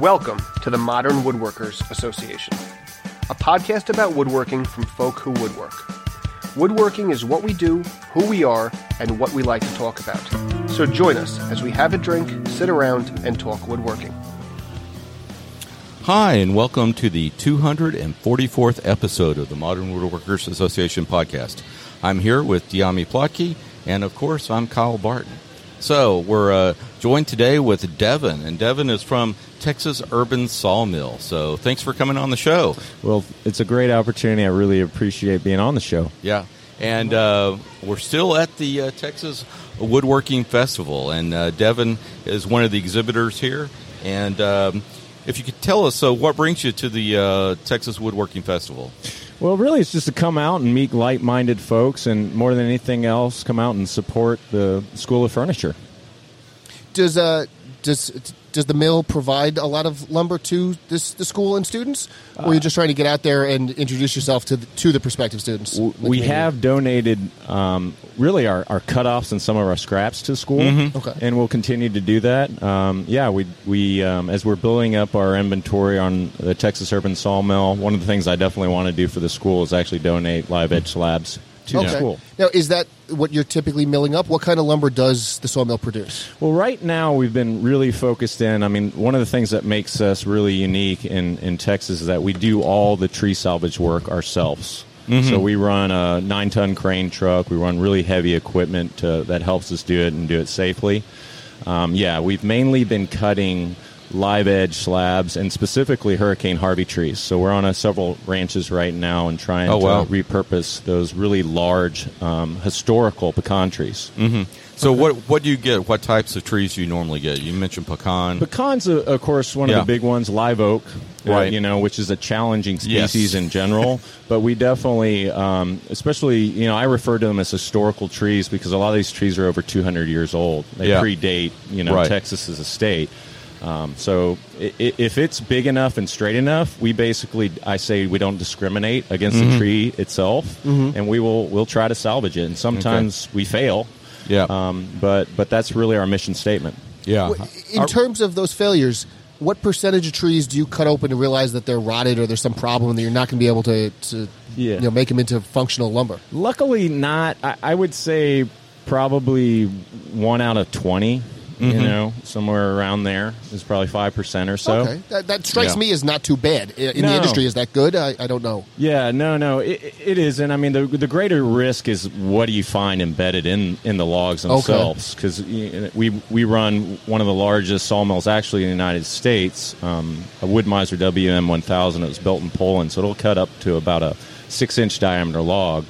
Welcome to the Modern Woodworkers Association, a podcast about woodworking from folk who woodwork. Woodworking is what we do, who we are, and what we like to talk about. So join us as we have a drink, sit around, and talk woodworking. Hi, and welcome to the 244th episode of the Modern Woodworkers Association podcast. I'm here with Dyami Plotke, and of course, I'm Kyle Barton. So, we're uh, joined today with Devin, and Devin is from Texas Urban Sawmill. So, thanks for coming on the show. Well, it's a great opportunity. I really appreciate being on the show. Yeah. And uh, we're still at the uh, Texas Woodworking Festival, and uh, Devin is one of the exhibitors here. And um, if you could tell us, so what brings you to the uh, Texas Woodworking Festival? Well, really, it's just to come out and meet like minded folks, and more than anything else, come out and support the School of Furniture. Does uh does does the mill provide a lot of lumber to this the school and students, or are you just trying to get out there and introduce yourself to the, to the prospective students? We have donated um, really our, our cutoffs and some of our scraps to school, Okay. and we'll continue to do that. Um, yeah, we we um, as we're building up our inventory on the Texas Urban Sawmill, one of the things I definitely want to do for the school is actually donate live edge slabs to the Okay. school. Now, is that what you're typically milling up? What kind of lumber does the sawmill produce? Well, right now we've been really focused in. I mean, one of the things that makes us really unique in, in Texas is that we do all the tree salvage work ourselves. So we run a nine ton crane truck. We run really heavy equipment to, that helps us do it and do it safely. Um, yeah, we've mainly been cutting live edge slabs and specifically Hurricane Harvey trees. So we're on a, several ranches right now and trying Oh, to wow. repurpose those really large um, historical pecan trees. So, what what do you get? What types of trees do you normally get? You mentioned pecan. Pecan's, uh, of course, one Yeah. of the big ones. Live oak, uh, Right. you know, which is a challenging Yes. species in general. but we definitely, um, especially, you know, I refer to them as historical trees because a lot of these trees are over 200 years old. They Yeah. predate, you know, Right. Texas as a state. Um, so i- i- if it's big enough and straight enough, we basically, I say, we don't discriminate against Mm-hmm. the tree itself, and we will we'll try to salvage it. And sometimes we fail. Yeah. Um, but but that's really our mission statement. yeah. In Our- terms of those failures, what percentage of trees do you cut open to realize that they're rotted or there's some problem and that you're not going to be able to, to Yeah. you know, make them into functional lumber? Luckily, not. I, I would say probably one out of 20 You know, somewhere around there is probably five percent or so. okay, that, that strikes Yeah. me as not too bad. In No. the industry, is that good? I, I don't know. Yeah, no, no, it, it is, and I mean, the the greater risk is what do you find embedded in in the logs themselves? Because we we run one of the largest sawmills actually in the United States, um, a Wood-Mizer WM 1000. It was built in Poland, so it'll cut up to about a six inch diameter log.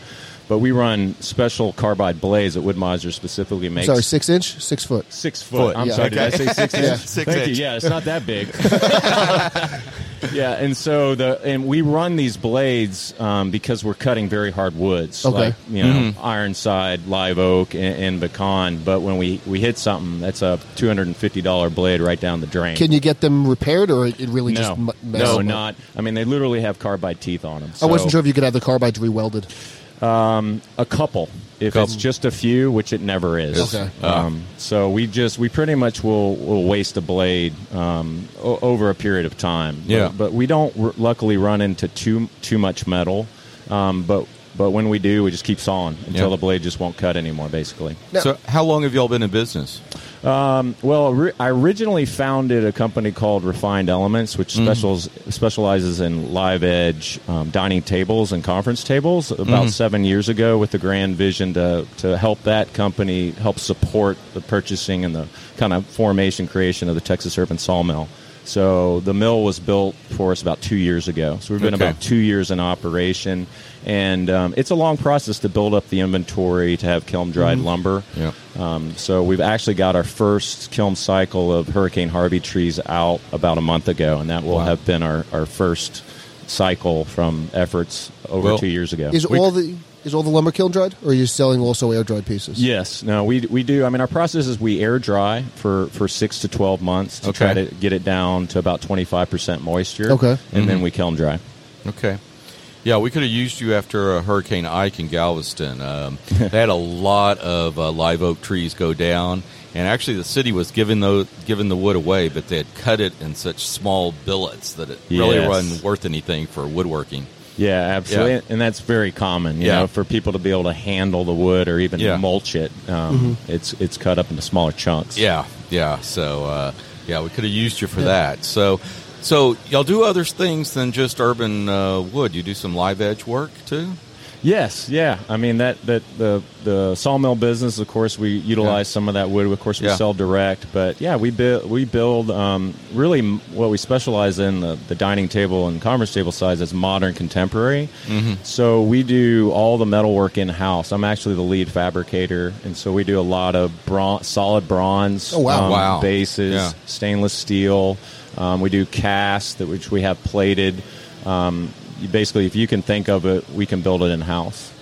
But we run special carbide blades that Wood-Mizer specifically makes. Sorry, six inch, six foot. Six foot. I'm Yeah. sorry, did I say six Yeah. inch? Six Thank inch. you. Yeah, it's not that big. yeah, and so the and we run these blades um, because we're cutting very hard woods, Okay. like you know ironside, live oak, and, and pecan. But when we we hit something, that's a two hundred and fifty dollar blade right down the drain. Can you get them repaired, or it really no, just m- messes no, not. I mean, they literally have carbide teeth on them. I wasn't sure if you could have the carbides rewelded. A couple. If Couple. it's just a few, which it never is. Okay. Um, so we just we pretty much will will waste a blade um, o- over a period of time. But- Yeah. But, we don't r- luckily run into too too much metal. Um, but but when we do, we just keep sawing until Yeah. the blade just won't cut anymore. Basically. Now- so, how long have y'all been in business? Um, well, ori- I originally founded a company called Refined Elements, which mm. specials, specializes in live edge um, dining tables and conference tables. About mm. seven years ago, with the grand vision to to help that company help support the purchasing and the kind of formation creation of the Texas Urban Sawmill. So the mill was built for us about two years ago. So we've been Okay. about two years in operation, and um, it's a long process to build up the inventory to have kiln dried lumber. Yeah. Um, so we've actually got our first kiln cycle of Hurricane Harvey trees out about a month ago, and that will Wow. have been our, our first cycle from efforts over Well, two years ago. Is We- all the is all the lumber kiln dried, or are you selling also air dried pieces? Yes, no, we we do. I mean, our process is we air dry for, for six to twelve months to try to get it down to about twenty five percent moisture. Okay. and then we kiln dry. Okay. Yeah, we could have used you after uh, Hurricane Ike in Galveston. Um, they had a lot of uh, live oak trees go down, And actually, the city was giving the giving the wood away, but they had cut it in such small billets that it really wasn't worth anything for woodworking. Yeah, absolutely, Yeah. and that's very common. You Yeah. know, for people to be able to handle the wood or even Yeah. mulch it, um, it's it's cut up into smaller chunks. Yeah, yeah. So uh, yeah, we could have used you for that. So so y'all do other things than just urban uh, wood. You do some live edge work too. Yes, yeah. I mean that that the the sawmill business, of course, we utilize Yeah. some of that wood. Of course, we Yeah. sell direct, but yeah, we build we build um, really what we specialize in the, the dining table and conference table size is modern contemporary. Mm-hmm. So we do all the metalwork in house. I'm actually the lead fabricator, and so we do a lot of bron- solid bronze Oh, wow. um, Wow. bases, Yeah. stainless steel. Um, we do cast, that which we have plated. Um, you basically, if you can think of it, we can build it in house.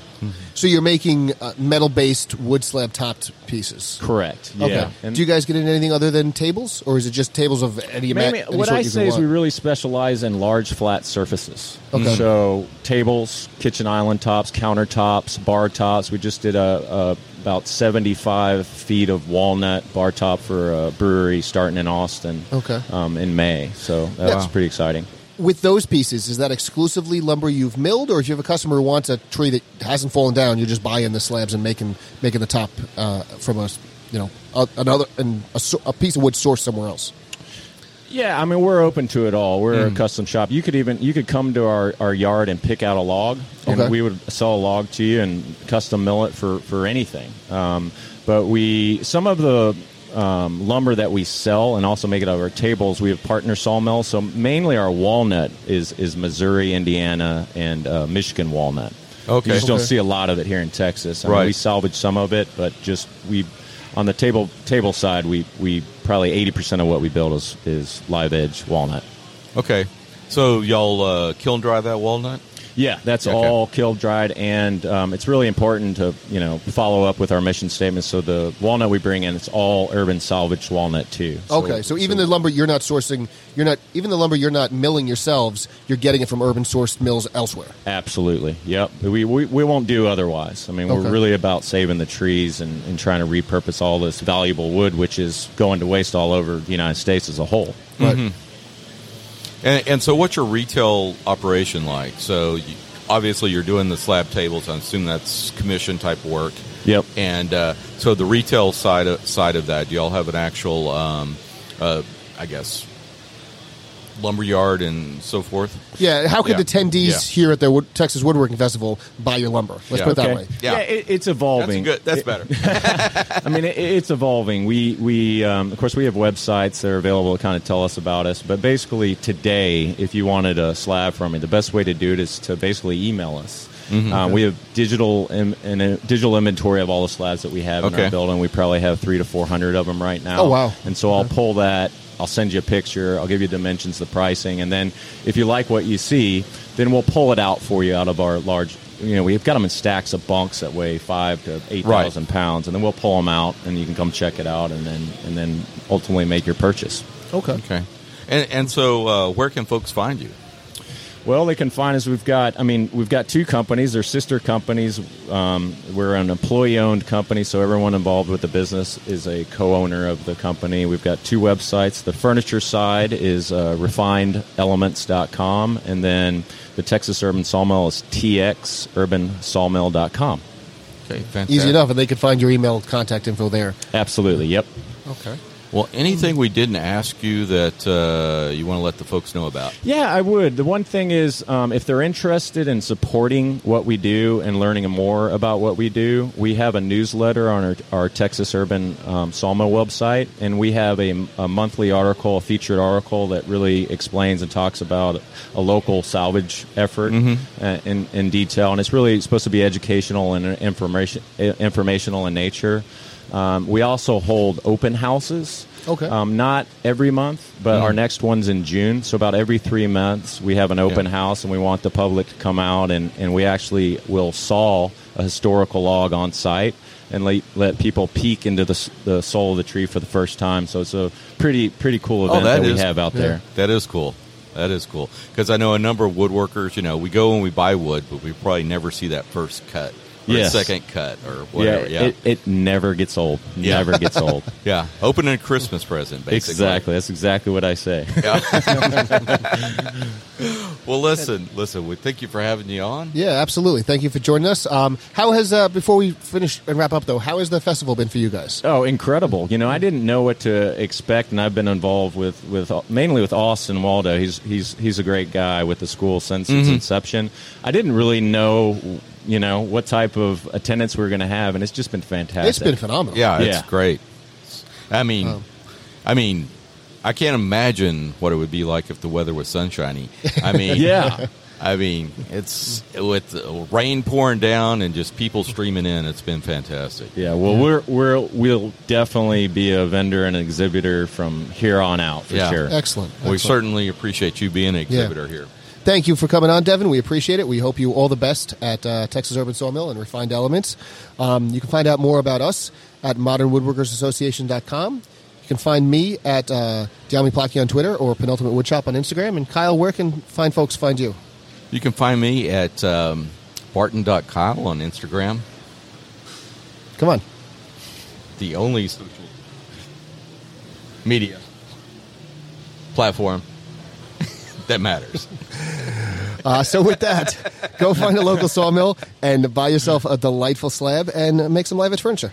So you're making uh, metal-based wood slab topped pieces. Correct. Yeah. Okay. And Do you guys get into anything other than tables, or is it just tables of any amount? what I you say is we really specialize in large flat surfaces. Okay. So tables, kitchen island tops, countertops, bar tops. We just did a, a about 75 feet of walnut bar top for a brewery starting in Austin. Okay. Um, in May. So that's pretty exciting. With those pieces, is that exclusively lumber you've milled, or if you have a customer who wants a tree that hasn't fallen down, you're just buy in the slabs and making making the top uh, from a you know a, another and a, a piece of wood sourced somewhere else? Yeah, I mean we're open to it all. We're Mm. a custom shop. You could even you could come to our, our yard and pick out a log, and Okay. we would sell a log to you and custom mill it for for anything. Um, but we some of the um, lumber that we sell and also make it out of our tables, we have partner sawmills. So mainly our walnut is is Missouri, Indiana, and uh, Michigan walnut. Okay. you just don't see a lot of it here in Texas. I mean, Right. we salvage some of it, but just we on the table table side, we we probably eighty percent of what we build is is live edge walnut. Okay. So y'all uh, kiln dry that walnut? Yeah, that's Okay. all killed dried, and um, it's really important to you know follow up with our mission statement. So the walnut we bring in, it's all urban salvaged walnut too. Okay, so even the lumber you're not sourcing, you're not even the lumber you're not milling yourselves, you're getting it from urban sourced mills elsewhere. Absolutely. Yep. We, we, we won't do otherwise. I mean, Okay. we're really about saving the trees and, and trying to repurpose all this valuable wood, which is going to waste all over the United States as a whole. Right. Mm-hmm. And, and so, what's your retail operation like? So, you, obviously, you're doing the slab tables. I assume that's commission type work. Yep. And uh, so, the retail side of, side of that, do y'all have an actual, um, uh, I guess, lumber yard and so forth? Yeah, how could Yeah. the attendees Yeah. here at the Wood, Texas Woodworking Festival buy your lumber? Let's Yeah. put it that way. Yeah. it, it's That's evolving. good. That's It- better. I mean, it, it's evolving. We we um, of course we have websites that are available to kind of tell us about us. But basically, today, if you wanted a slab from me, the best way to do it is to basically email us. Mm-hmm. Uh, we have digital Im- and a digital inventory of all the slabs that we have in our building. We probably have three to four hundred of them right now. Oh, wow. And so I'll pull that. I'll send you a picture. I'll give you dimensions, the pricing, and then if you like what you see, then we'll pull it out for you out of our large. You know, we've got them in stacks of bunks that weigh five to eight thousand Right. pounds, and then we'll pull them out, and you can come check it out, and then and then ultimately make your purchase. Okay. okay. And, and so, uh, where can folks find you? Well, they can find us. We've got, I mean, we've got two companies. They're sister companies. Um, we're an employee-owned company, so everyone involved with the business is a co-owner of the company. We've got two websites. The furniture side is uh, refinedelements.com, and then the Texas Urban Sawmill is txurbansawmill.com. Okay, fantastic. Easy enough, and they could find your email contact info there. Absolutely. Yep. Okay. Well, anything we didn't ask you that uh, you want to let the folks know about? Yeah, I would. The one thing is, um, if they're interested in supporting what we do and learning more about what we do, we have a newsletter on our, our Texas Urban um, Sawmill website, and we have a, a monthly article, a featured article that really explains and talks about a local salvage effort uh, in, in detail, and it's really supposed to be educational and information informational in nature. Um, we also hold open houses. Okay. Um, not every month, but our next one's in June. So about every three months, we have an open Yeah. house, and we want the public to come out, and, and we actually will saw a historical log on site and let, let people peek into the, the soul of the tree for the first time. So it's a pretty pretty cool event Oh, that that, we have out yeah. there. That is cool. That is cool because I know a number of woodworkers. You know, we go and we buy wood, but we probably never see that first cut. Yes. second cut or whatever. Yeah, It, it never gets old. Yeah. Never gets old. yeah. Opening a Christmas present, basically. exactly. That's exactly what I say. Well, listen, listen. We thank you for having you on. Yeah, absolutely. Thank you for joining us. Um, how has uh, before we finish and wrap up though? How has the festival been for you guys? Oh, incredible! You know, I didn't know what to expect, and I've been involved with, with mainly with Austin Waldo. He's he's he's a great guy with the school since its inception. I didn't really know, you know, what type of attendance we were going to have, and it's just been fantastic. It's been phenomenal. Yeah, it's Yeah. great. I mean, Oh. I mean, I can't imagine what it would be like if the weather was sunshiny. I mean, Yeah. I mean, it's with rain pouring down and just people streaming in. It's been fantastic. Yeah, well, we're we're we'll definitely be a vendor and exhibitor from here on out for Yeah. sure. Excellent. We Excellent. certainly appreciate you being an exhibitor here. Thank you for coming on, Devin. We appreciate it. We hope you all the best at uh, Texas Urban Sawmill and Refined Elements. Um, you can find out more about us at modernwoodworkersassociation.com. You can find me at uh, Dyami Plotke on Twitter or Penultimate Woodshop on Instagram. And Kyle, where can fine folks find you? You can find me at um, barton.kyle on Instagram, Come on. the only social media platform that matters. Uh, so with that, go find a local sawmill and buy yourself a delightful slab and make some live edge furniture.